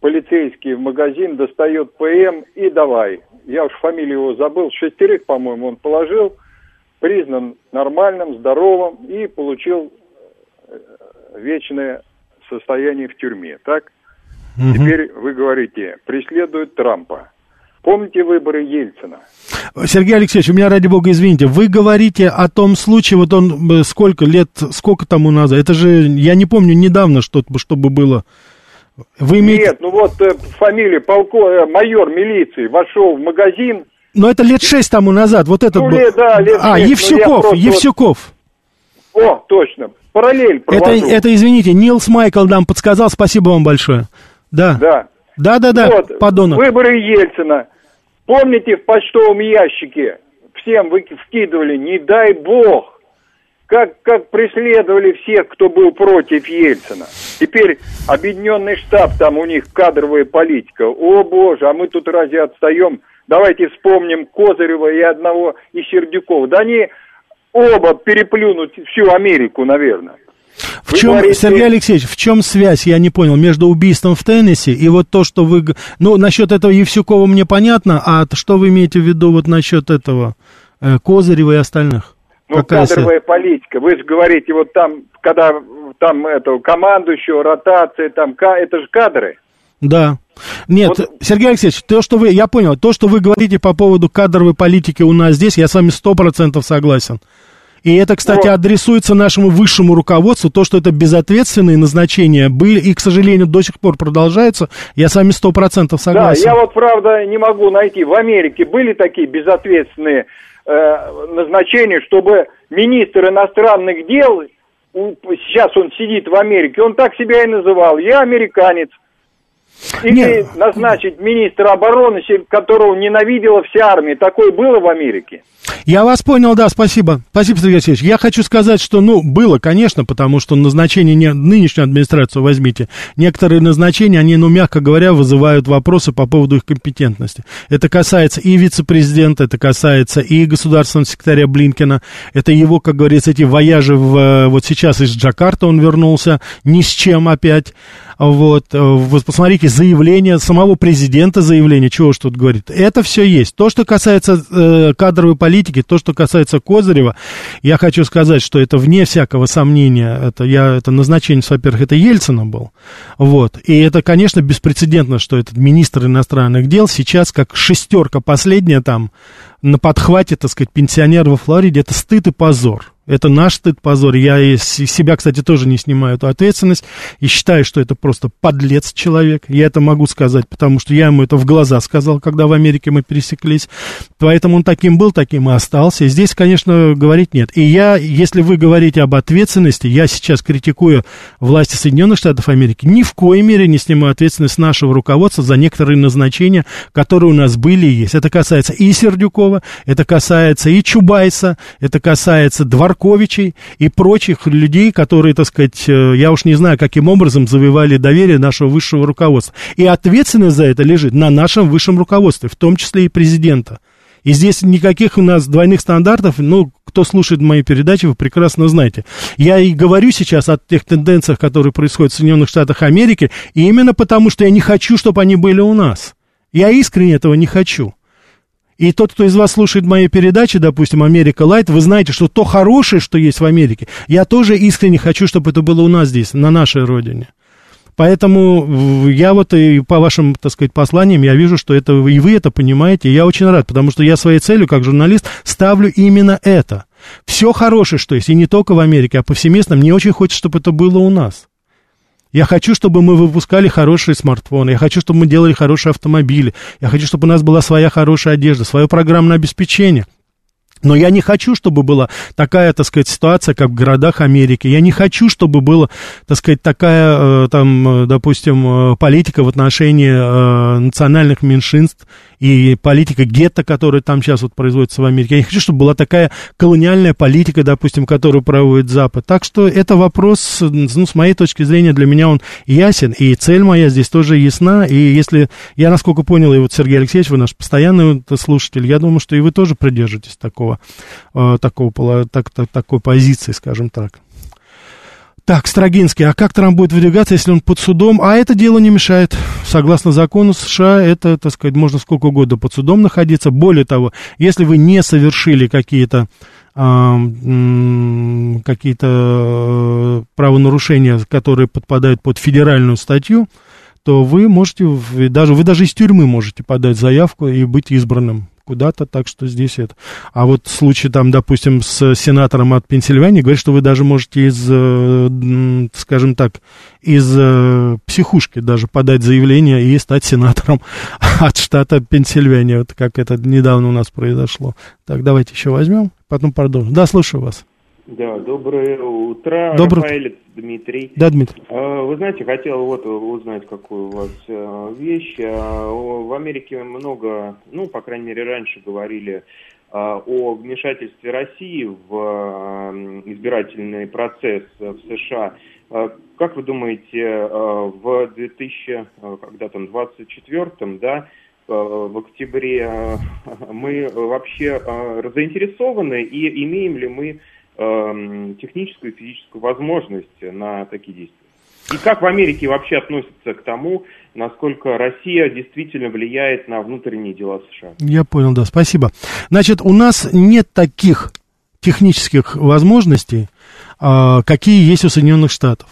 полицейский в магазин, достает ПМ и давай. Я уж фамилию его забыл, шестерых, по-моему, он положил, признан нормальным, здоровым и получил э, вечное состояние в тюрьме, так? Угу. Теперь вы говорите, преследуют Трампа. Помните выборы Ельцина? Сергей Алексеевич, у меня, ради бога, извините, вы говорите о том случае, вот он э, сколько лет, сколько тому назад, это же, я не помню, недавно что-то, чтобы было. Вы имеете... Нет, ну вот э, фамилия полко, э, майор милиции вошел в магазин. Но это лет шесть тому назад, вот этот ну, был. Лет, да, лет а, 6, Евсюков, Евсюков. Вот... О, точно, параллель провожу. Это, это, извините, Нилс Майкл нам подсказал, спасибо вам большое. Да. Да. Да, да, да, вот, подонок. Выборы Ельцина. Помните, в почтовом ящике всем вы вкидывали, не дай бог, как, как преследовали всех, кто был против Ельцина. Теперь объединенный штаб, там у них кадровая политика. О боже, а мы тут разве отстаем? Давайте вспомним Козырева и одного и Сердюкова. Да они оба переплюнут всю Америку, наверное. В чем, говорите... Сергей Алексеевич, в чем связь, я не понял, между убийством в Теннессе и вот то, что вы... Ну, насчет этого Евсюкова мне понятно, а что вы имеете в виду вот насчет этого э, Козырева и остальных? Ну, Какая кадровая связь? политика. Вы же говорите, вот там, когда там это, командующего, ротация, там, это же кадры. Да. Нет, вот... Сергей Алексеевич, то, что вы, я понял, то, что вы говорите по поводу кадровой политики у нас здесь, я с вами сто процентов согласен. И это, кстати, вот. адресуется нашему высшему руководству, то, что это безответственные назначения были, и, к сожалению, до сих пор продолжаются. Я с вами сто процентов согласен. Да, я вот, правда, не могу найти. В Америке были такие безответственные э, назначения, чтобы министр иностранных дел, сейчас он сидит в Америке, он так себя и называл, я американец. Или Нет. назначить министра обороны, которого ненавидела вся армия. Такое было в Америке. Я вас понял, да, спасибо. Спасибо, Сергей Алексеевич. Я хочу сказать, что, ну, было, конечно, потому что назначение, не, нынешнюю администрацию возьмите, некоторые назначения, они, ну, мягко говоря, вызывают вопросы по поводу их компетентности. Это касается и вице-президента, это касается и государственного секретаря Блинкина, это его, как говорится, эти вояжи в, вот сейчас из Джакарта он вернулся, ни с чем опять. Вот, э, вот посмотрите, заявление самого президента, заявление, чего ж тут говорит. Это все есть. То, что касается э, кадровой политики, то, что касается Козырева, я хочу сказать, что это вне всякого сомнения. Это, я, это назначение, во-первых, это Ельцина был. Вот. И это, конечно, беспрецедентно, что этот министр иностранных дел сейчас, как шестерка последняя там, на подхвате, так сказать, пенсионер во Флориде, это стыд и позор. Это наш стыд, позор. Я из себя, кстати, тоже не снимаю эту ответственность и считаю, что это просто подлец человек. Я это могу сказать, потому что я ему это в глаза сказал, когда в Америке мы пересеклись. Поэтому он таким был, таким и остался. Здесь, конечно, говорить нет. И я, если вы говорите об ответственности, я сейчас критикую власти Соединенных Штатов Америки, ни в коей мере не снимаю ответственность нашего руководства за некоторые назначения, которые у нас были и есть. Это касается и Сердюкова, это касается и Чубайса, это касается Дворкова, Марковичей и прочих людей, которые, так сказать, э, я уж не знаю, каким образом завоевали доверие нашего высшего руководства. И ответственность за это лежит на нашем высшем руководстве, в том числе и президента. И здесь никаких у нас двойных стандартов, ну, кто слушает мои передачи, вы прекрасно знаете. Я и говорю сейчас о тех тенденциях, которые происходят в Соединенных Штатах Америки, именно потому, что я не хочу, чтобы они были у нас. Я искренне этого не хочу. И тот, кто из вас слушает мои передачи, допустим, Америка Лайт, вы знаете, что то хорошее, что есть в Америке, я тоже искренне хочу, чтобы это было у нас здесь, на нашей родине. Поэтому я вот и по вашим, так сказать, посланиям, я вижу, что это и вы это понимаете, и я очень рад, потому что я своей целью, как журналист, ставлю именно это. Все хорошее, что есть, и не только в Америке, а повсеместно, мне очень хочется, чтобы это было у нас. Я хочу, чтобы мы выпускали хорошие смартфоны, я хочу, чтобы мы делали хорошие автомобили, я хочу, чтобы у нас была своя хорошая одежда, свое программное обеспечение. Но я не хочу, чтобы была такая, так сказать, ситуация, как в городах Америки. Я не хочу, чтобы была, так сказать, такая, э, там, э, допустим, э, политика в отношении национальных меньшинств и политика гетто, которая там сейчас вот производится в Америке. Я не хочу, чтобы была такая колониальная политика, допустим, которую проводит Запад. Так что это вопрос, ну, с моей точки зрения, для меня он ясен, и цель моя здесь тоже ясна, и если, я насколько понял, и вот Сергей Алексеевич, вы наш постоянный слушатель, я думаю, что и вы тоже придержитесь такого, э, такого, так, так, такой позиции, скажем так. Так, Строгинский, а как Трамп будет выдвигаться, если он под судом? А это дело не мешает. Согласно закону США, это, так сказать, можно сколько угодно под судом находиться. Более того, если вы не совершили какие-то а, какие-то э, правонарушения, которые подпадают под федеральную статью, то вы можете, даже, вы даже из тюрьмы можете подать заявку и быть избранным куда-то, так что здесь это. А вот случай там, допустим, с сенатором от Пенсильвании, говорит, что вы даже можете из, э, скажем так, из э, психушки даже подать заявление и стать сенатором от штата Пенсильвания, вот как это недавно у нас произошло. Так, давайте еще возьмем, потом продолжим. Да, слушаю вас. Да, доброе утро, Доброе... Рафаэль, Дмитрий. Да, Дмитрий. А, вы знаете, хотел вот узнать, какую у вас а, вещь. А, в Америке много, ну, по крайней мере, раньше говорили о вмешательстве России в избирательный процесс в США. Как вы думаете, в 2000, когда там, 24-м, да, в октябре мы вообще заинтересованы и имеем ли мы э, техническую и физическую возможность на такие действия. И как в Америке вообще относятся к тому, насколько Россия действительно влияет на внутренние дела США? Я понял, да, спасибо. Значит, у нас нет таких технических возможностей, э, какие есть у Соединенных Штатов.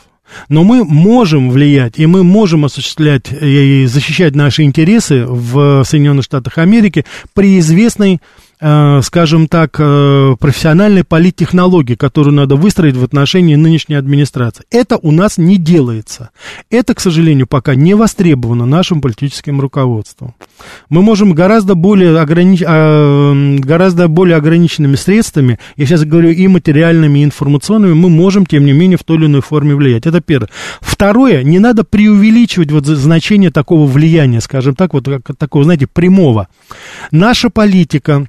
Но мы можем влиять, и мы можем осуществлять и защищать наши интересы в Соединенных Штатах Америки при известной скажем так, э, профессиональной политтехнологии, которую надо выстроить в отношении нынешней администрации. Это у нас не делается. Это, к сожалению, пока не востребовано нашим политическим руководством. Мы можем гораздо более, огранич... А, гораздо более ограниченными средствами, я сейчас говорю и материальными, и информационными, мы можем, тем не менее, в той или иной форме влиять. Это первое. Второе, не надо преувеличивать вот значение такого влияния, скажем так, вот такого, знаете, прямого. Наша политика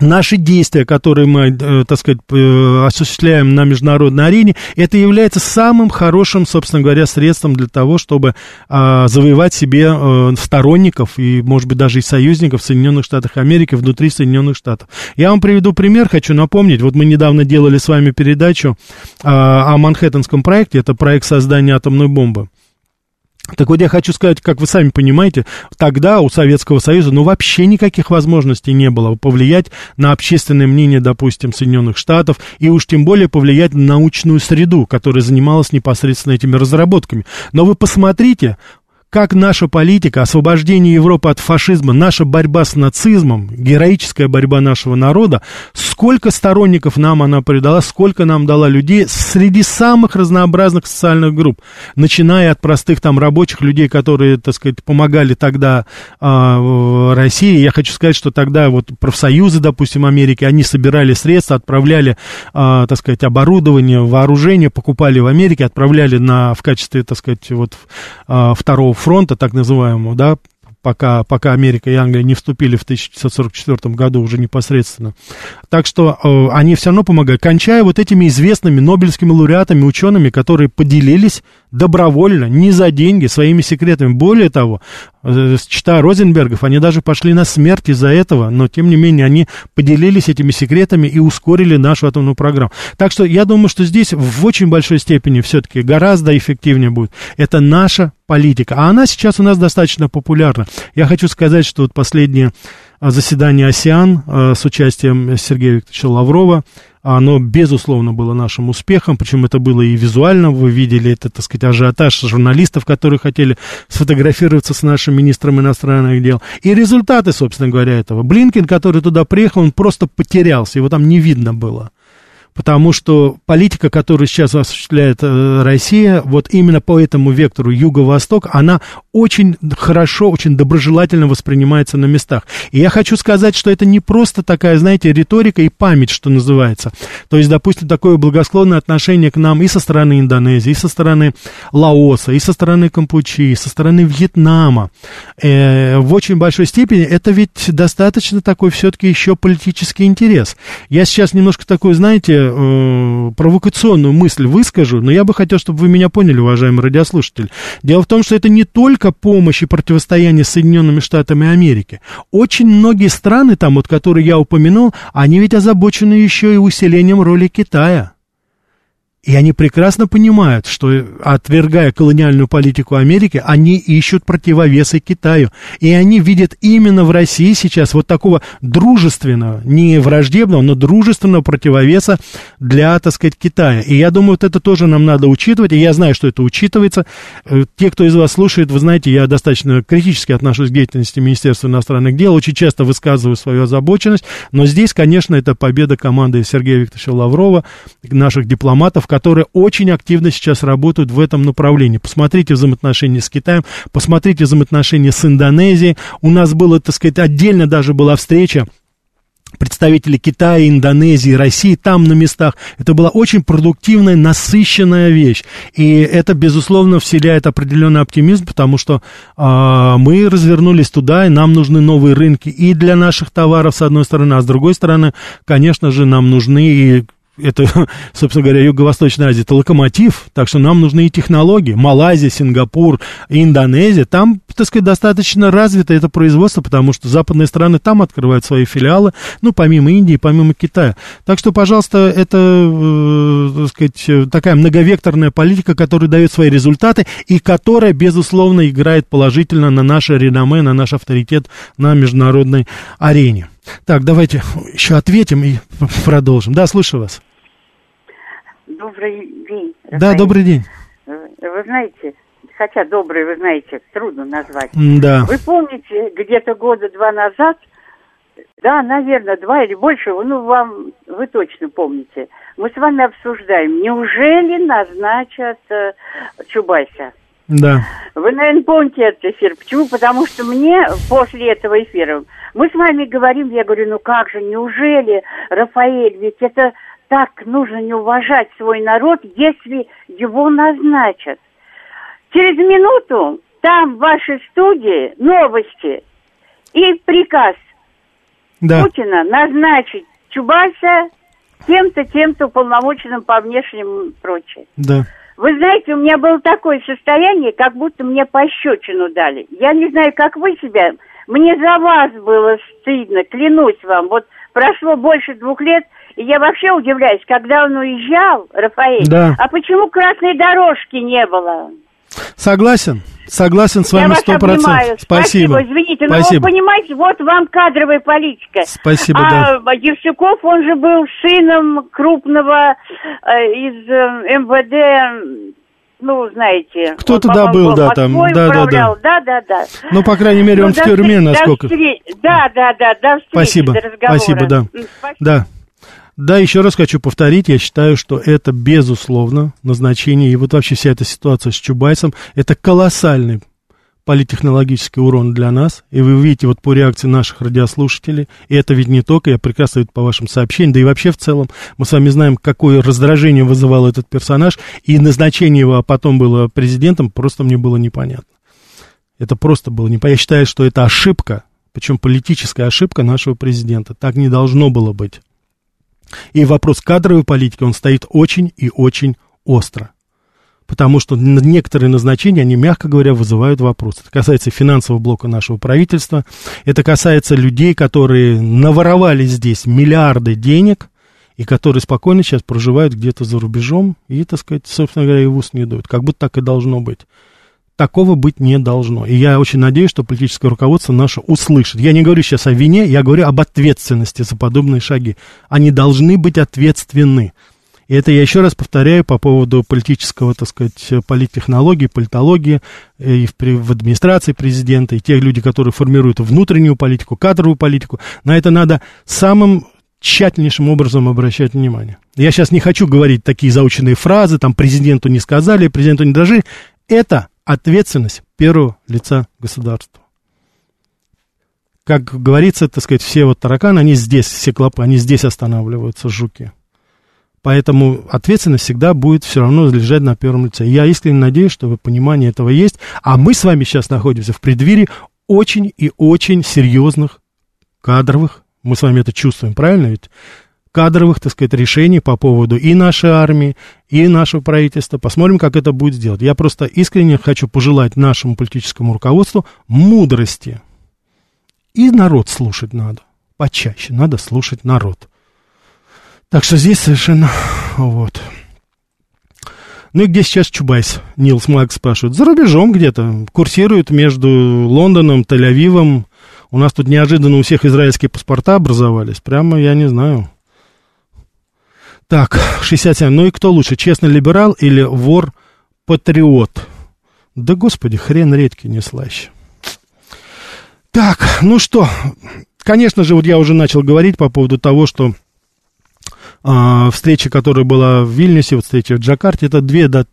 Наши действия, которые мы, э, так сказать, э, осуществляем на международной арене, это является самым хорошим, собственно говоря, средством для того, чтобы а, завоевать себе а, сторонников и, может быть, даже и союзников в Соединенных Штатах Америки внутри Соединенных Штатов. Я вам приведу пример, хочу напомнить. Вот мы недавно делали с вами передачу а, о Манхэттенском проекте, это проект создания атомной бомбы. Так вот, я хочу сказать, как вы сами понимаете, тогда у Советского Союза, ну, вообще никаких возможностей не было повлиять на общественное мнение, допустим, Соединенных Штатов, и уж тем более повлиять на научную среду, которая занималась непосредственно этими разработками. Но вы посмотрите, как наша политика, освобождение Европы от фашизма, наша борьба с нацизмом, героическая борьба нашего народа, сколько сторонников нам она придала, сколько нам дала людей среди самых разнообразных социальных групп, начиная от простых там рабочих людей, которые, так сказать, помогали тогда э, России. Я хочу сказать, что тогда вот профсоюзы, допустим, Америки, они собирали средства, отправляли, э, так сказать, оборудование, вооружение, покупали в Америке, отправляли на, в качестве, так сказать, вот э, второго фронта, так называемого, да, пока, пока Америка и Англия не вступили в 1944 году уже непосредственно. Так что э, они все равно помогают, кончая вот этими известными нобелевскими лауреатами, учеными, которые поделились добровольно, не за деньги, своими секретами. Более того, э, читая Розенбергов, они даже пошли на смерть из-за этого, но тем не менее они поделились этими секретами и ускорили нашу атомную программу. Так что я думаю, что здесь в очень большой степени все-таки гораздо эффективнее будет. Это наша политика. А она сейчас у нас достаточно популярна. Я хочу сказать, что вот последнее а, заседание ОСИАН а, с участием Сергея Викторовича Лаврова, оно, безусловно, было нашим успехом, причем это было и визуально, вы видели это, так сказать, ажиотаж журналистов, которые хотели сфотографироваться с нашим министром иностранных дел, и результаты, собственно говоря, этого. Блинкин, который туда приехал, он просто потерялся, его там не видно было потому что политика, которую сейчас осуществляет э, Россия, вот именно по этому вектору юго-восток, она очень хорошо, очень доброжелательно воспринимается на местах. И я хочу сказать, что это не просто такая, знаете, риторика и память, что называется. То есть, допустим, такое благосклонное отношение к нам и со стороны Индонезии, и со стороны Лаоса, и со стороны Кампучи, и со стороны Вьетнама. Э, в очень большой степени это ведь достаточно такой все-таки еще политический интерес. Я сейчас немножко такой, знаете, э, провокационную мысль выскажу, но я бы хотел, чтобы вы меня поняли, уважаемый радиослушатель. Дело в том, что это не только помощь и противостояние с Соединенными Штатами Америки. Очень многие страны там, вот, которые я упомянул, они ведь озабочены еще и усилением роли Китая. И они прекрасно понимают, что, отвергая колониальную политику Америки, они ищут противовесы Китаю. И они видят именно в России сейчас вот такого дружественного, не враждебного, но дружественного противовеса для, так сказать, Китая. И я думаю, вот это тоже нам надо учитывать, и я знаю, что это учитывается. Э, те, кто из вас слушает, вы знаете, я достаточно критически отношусь к деятельности Министерства иностранных дел, очень часто высказываю свою озабоченность, но здесь, конечно, это победа команды Сергея Викторовича Лаврова, наших дипломатов, которые очень активно сейчас работают в этом направлении. Посмотрите взаимоотношения с Китаем, посмотрите взаимоотношения с Индонезией. У нас было, так сказать, отдельно даже была встреча представители Китая, Индонезии, России там на местах. Это была очень продуктивная, насыщенная вещь. И это, безусловно, вселяет определенный оптимизм, потому что э, мы развернулись туда, и нам нужны новые рынки и для наших товаров, с одной стороны, а с другой стороны, конечно же, нам нужны и это, собственно говоря, Юго-Восточная Азия, это локомотив, так что нам нужны и технологии. Малайзия, Сингапур, Индонезия, там, так сказать, достаточно развито это производство, потому что западные страны там открывают свои филиалы, ну, помимо Индии, помимо Китая. Так что, пожалуйста, это, э, так сказать, такая многовекторная политика, которая дает свои результаты и которая, безусловно, играет положительно на наше реноме, на наш авторитет на международной арене. Так, давайте еще ответим и продолжим. Да, слушаю вас. Добрый день. Рафаэль. Да, добрый день. Вы знаете, хотя добрый, вы знаете, трудно назвать. Да. Вы помните, где-то года два назад, да, наверное, два или больше, ну, вам, вы точно помните, мы с вами обсуждаем, неужели назначат э, Чубайса? Да. Вы, наверное, помните этот эфир. Почему? Потому что мне после этого эфира, мы с вами говорим, я говорю, ну как же, неужели, Рафаэль, ведь это так нужно не уважать свой народ, если его назначат. Через минуту там в вашей студии новости и приказ да. Путина назначить Чубайса тем-то, тем-то уполномоченным по внешним и прочее. Да. Вы знаете, у меня было такое состояние, как будто мне пощечину дали. Я не знаю, как вы себя... Мне за вас было стыдно, клянусь вам. Вот прошло больше двух лет, и я вообще удивляюсь, когда он уезжал, Рафаэль, да. а почему красной дорожки не было? Согласен. Согласен с вами сто процентов. Спасибо. Спасибо. Извините, Спасибо. но вы понимаете, вот вам кадровая политика. Спасибо, а да. Евсюков, он же был сыном крупного э, из э, МВД ну, знаете... Кто-то да был, да, там, да, да, да. Да, да, да. Ну, по крайней мере, ну, он в тюрьме, насколько... Да, да, да, до встречи, Спасибо, спасибо, да. Спасибо. Да. Да, еще раз хочу повторить, я считаю, что это безусловно назначение, и вот вообще вся эта ситуация с Чубайсом, это колоссальный политтехнологический урон для нас, и вы видите вот по реакции наших радиослушателей, и это ведь не только, я прекрасно вижу по вашим сообщениям, да и вообще в целом, мы с вами знаем, какое раздражение вызывал этот персонаж, и назначение его а потом было президентом, просто мне было непонятно. Это просто было непонятно. Я считаю, что это ошибка, причем политическая ошибка нашего президента. Так не должно было быть. И вопрос кадровой политики, он стоит очень и очень остро. Потому что некоторые назначения, они, мягко говоря, вызывают вопросы. Это касается финансового блока нашего правительства. Это касается людей, которые наворовали здесь миллиарды денег, и которые спокойно сейчас проживают где-то за рубежом, и, так сказать, собственно говоря, и в ус не дуют. Как будто так и должно быть такого быть не должно. И я очень надеюсь, что политическое руководство наше услышит. Я не говорю сейчас о вине, я говорю об ответственности за подобные шаги. Они должны быть ответственны. И это я еще раз повторяю по поводу политического, так сказать, политтехнологии, политологии э, и в, в администрации президента, и тех людей, которые формируют внутреннюю политику, кадровую политику. На это надо самым тщательнейшим образом обращать внимание. Я сейчас не хочу говорить такие заученные фразы, там президенту не сказали, президенту не дрожи. Это ответственность первого лица государства. Как говорится, так сказать, все вот тараканы, они здесь, все клопы, они здесь останавливаются, жуки. Поэтому ответственность всегда будет все равно лежать на первом лице. Я искренне надеюсь, что понимание этого есть. А мы с вами сейчас находимся в преддверии очень и очень серьезных кадровых, мы с вами это чувствуем, правильно ведь? Кадровых, так сказать, решений по поводу и нашей армии, и нашего правительства. Посмотрим, как это будет сделать. Я просто искренне хочу пожелать нашему политическому руководству мудрости. И народ слушать надо. Почаще надо слушать народ. Так что здесь совершенно вот. Ну и где сейчас Чубайс? Нилс Мак спрашивает. За рубежом где-то. Курсирует между Лондоном, Тель-Авивом. У нас тут неожиданно у всех израильские паспорта образовались. Прямо, я не знаю. Так, 67. Ну и кто лучше, честный либерал или вор-патриот? Да, господи, хрен редкий не слаще. Так, ну что, конечно же, вот я уже начал говорить по поводу того, что а, встреча, которая была в Вильнюсе, вот встреча в Джакарте, это две, да,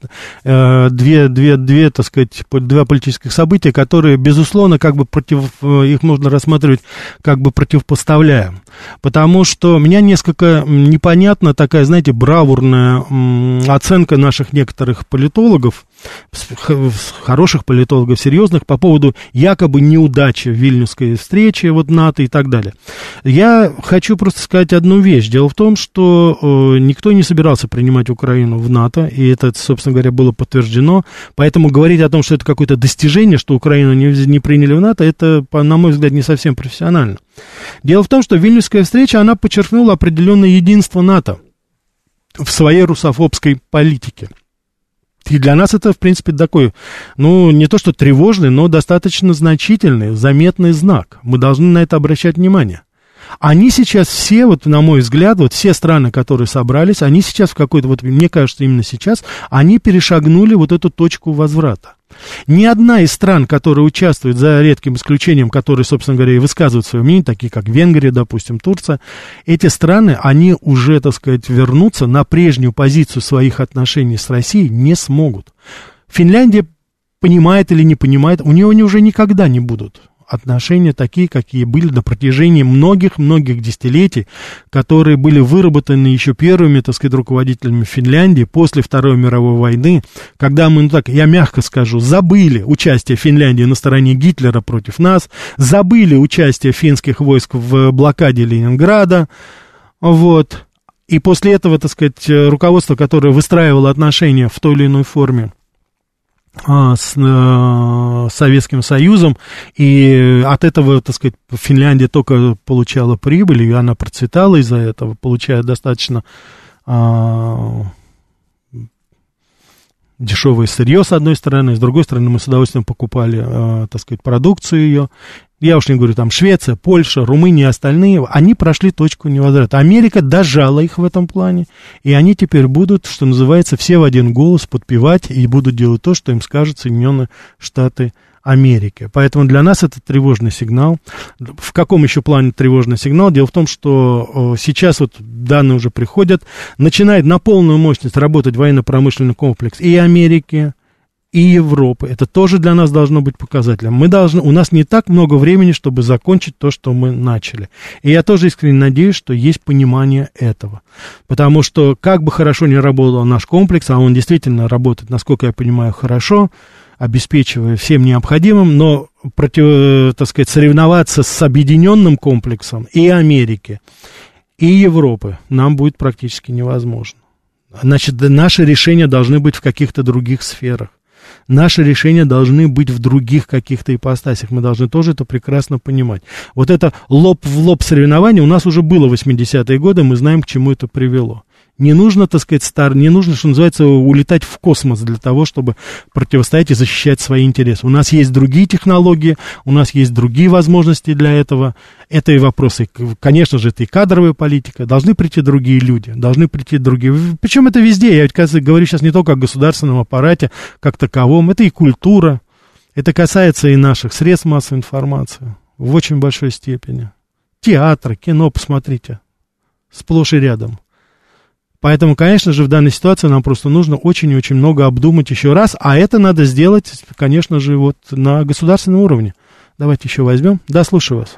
э, две, две, две, так сказать, два политических события, которые, безусловно, как бы против, э, их можно рассматривать как бы противопоставляя. Потому что меня несколько непонятна такая, знаете, бравурная оценка наших некоторых политологов, хороших политологов, серьезных, по поводу якобы неудачи Вильнюсской встрече, вот НАТО и так далее. Я хочу просто сказать одну вещь. Дело в том, что э, никто не собирался принимать Украину в НАТО, и это, собственно говоря, было подтверждено. Поэтому говорить о том, что это какое-то достижение, что Украину не, не приняли в НАТО, это, на мой взгляд, не совсем профессионально. Дело в том, что Вильнюсская встреча, она подчеркнула определенное единство НАТО в своей русофобской политике. И для нас это, в принципе, такой, ну, не то что тревожный, но достаточно значительный, заметный знак. Мы должны на это обращать внимание. Они сейчас все, вот на мой взгляд, вот все страны, которые собрались, они сейчас в какой-то, вот мне кажется, именно сейчас, они перешагнули вот эту точку возврата. Ни одна из стран, которые участвуют, за редким исключением, которые, собственно говоря, и высказывают свое мнение, такие как Венгрия, допустим, Турция, эти страны, они уже, так сказать, вернуться на прежнюю позицию своих отношений с Россией не смогут. Финляндия понимает или не понимает, у нее они уже никогда не будут отношения такие, какие были на протяжении многих-многих десятилетий, которые были выработаны еще первыми, так сказать, руководителями Финляндии после Второй мировой войны, когда мы, ну так, я мягко скажу, забыли участие Финляндии на стороне Гитлера против нас, забыли участие финских войск в блокаде Ленинграда, вот, и после этого, так сказать, руководство, которое выстраивало отношения в той или иной форме а, с э, Советским Союзом, и от этого, так сказать, Финляндия только получала прибыль, и она процветала из-за этого, получая достаточно а, дешевое сырье, с одной стороны, с другой стороны, мы с удовольствием покупали, а, так сказать, продукцию ее, я уж не говорю, там Швеция, Польша, Румыния и остальные, они прошли точку невозврата. Америка дожала их в этом плане, и они теперь будут, что называется, все в один голос подпевать и будут делать то, что им скажут Соединенные Штаты Америки. Поэтому для нас это тревожный сигнал. В каком еще плане тревожный сигнал? Дело в том, что сейчас вот данные уже приходят, начинает на полную мощность работать военно-промышленный комплекс и Америки, и Европы. Это тоже для нас должно быть показателем. Мы должны, у нас не так много времени, чтобы закончить то, что мы начали. И я тоже искренне надеюсь, что есть понимание этого. Потому что, как бы хорошо ни работал наш комплекс, а он действительно работает, насколько я понимаю, хорошо, обеспечивая всем необходимым, но против, так сказать, соревноваться с объединенным комплексом и Америки, и Европы нам будет практически невозможно. Значит, наши решения должны быть в каких-то других сферах. Наши решения должны быть в других каких-то ипостасях. Мы должны тоже это прекрасно понимать. Вот это лоб в лоб соревнование у нас уже было в 80-е годы, мы знаем, к чему это привело. Не нужно, так сказать, стар, не нужно, что называется, улетать в космос для того, чтобы противостоять и защищать свои интересы. У нас есть другие технологии, у нас есть другие возможности для этого. Это и вопросы, конечно же, это и кадровая политика. Должны прийти другие люди, должны прийти другие. Причем это везде. Я ведь, говорю сейчас не только о государственном аппарате как таковом, это и культура. Это касается и наших средств массовой информации в очень большой степени. Театр, кино, посмотрите, сплошь и рядом. Поэтому, конечно же, в данной ситуации нам просто нужно очень и очень много обдумать еще раз, а это надо сделать, конечно же, вот на государственном уровне. Давайте еще возьмем. Да, слушаю вас.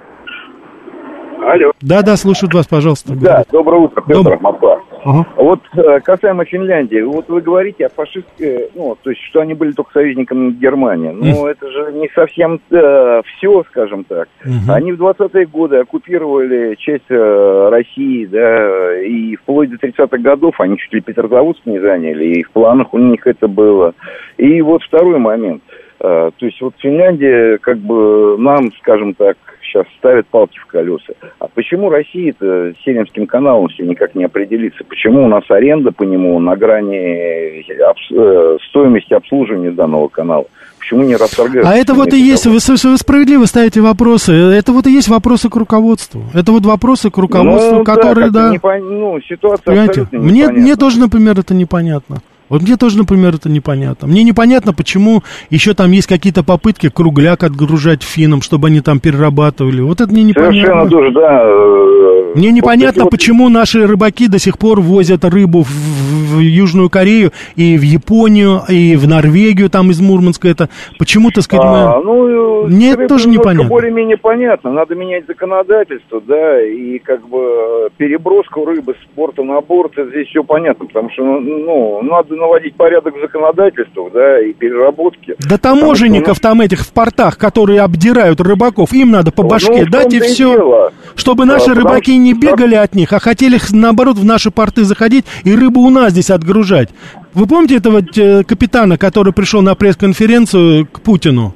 Алло. Да, да, слушают вас, пожалуйста. Да, доброе утро, Петр Добр... Москва. Ага. Вот э, касаемо Финляндии, вот вы говорите о фашистской, ну, то есть, что они были только союзниками Германии. Ну, mm. это же не совсем э, все, скажем так. Mm-hmm. Они в 20-е годы оккупировали часть э, России, да, и вплоть до 30-х годов они чуть ли Петрозаводск не заняли, и в планах у них это было. И вот второй момент. Э, то есть, вот Финляндия, как бы, нам, скажем так, сейчас ставят палки в колеса. А почему Россия-то с Северским каналом все никак не определится? Почему у нас аренда по нему на грани э, стоимости обслуживания данного канала? Почему не расторгают? А это вот и есть, вы, вы справедливо ставите вопросы, это вот и есть вопросы к руководству. Это вот вопросы к руководству, ну, которые, да... да... Непон... Ну, ситуация Понимаете? Мне, мне тоже, например, это непонятно. Вот мне тоже, например, это непонятно. Мне непонятно, почему еще там есть какие-то попытки кругляк отгружать финам, чтобы они там перерабатывали. Вот это мне непонятно. Совершенно тоже, да. Э, мне непонятно, вот почему вот... наши рыбаки до сих пор возят рыбу в, в Южную Корею и в Японию, и в Норвегию, там из Мурманска это. Почему, так сказать, а, мы... ну, мне это тоже непонятно. более-менее понятно. Надо менять законодательство, да, и как бы переброску рыбы с порта на борт, это здесь все понятно, потому что, ну, надо наводить порядок в законодательстве, да, и переработке. Да таможенников что, ну, там этих в портах, которые обдирают рыбаков, им надо по башке ну, дать и все. Дело. Чтобы наши да, рыбаки. Не бегали от них, а хотели, наоборот, в наши порты заходить и рыбу у нас здесь отгружать. Вы помните этого э, капитана, который пришел на пресс-конференцию к Путину?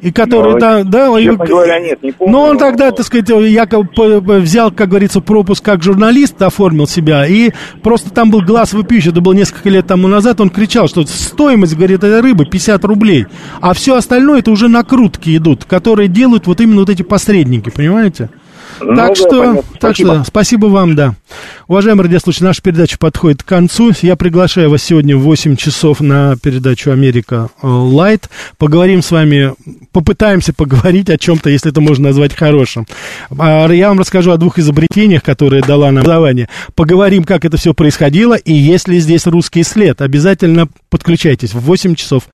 и который, ну, да, да, и, говоря, нет, не помню. Но он тогда, так сказать, якобы взял, как говорится, пропуск как журналист, оформил себя, и просто там был глаз выпьющий, это было несколько лет тому назад, он кричал, что стоимость, говорит, этой рыбы 50 рублей, а все остальное это уже накрутки идут, которые делают вот именно вот эти посредники, понимаете? Ну, так да, что, понятно. так спасибо. что, спасибо вам, да. Уважаемые радиослушатели, наша передача подходит к концу. Я приглашаю вас сегодня в 8 часов на передачу «Америка Лайт». Поговорим с вами, попытаемся поговорить о чем-то, если это можно назвать хорошим. А, я вам расскажу о двух изобретениях, которые дала нам образование. Поговорим, как это все происходило, и есть ли здесь русский след. Обязательно подключайтесь в 8 часов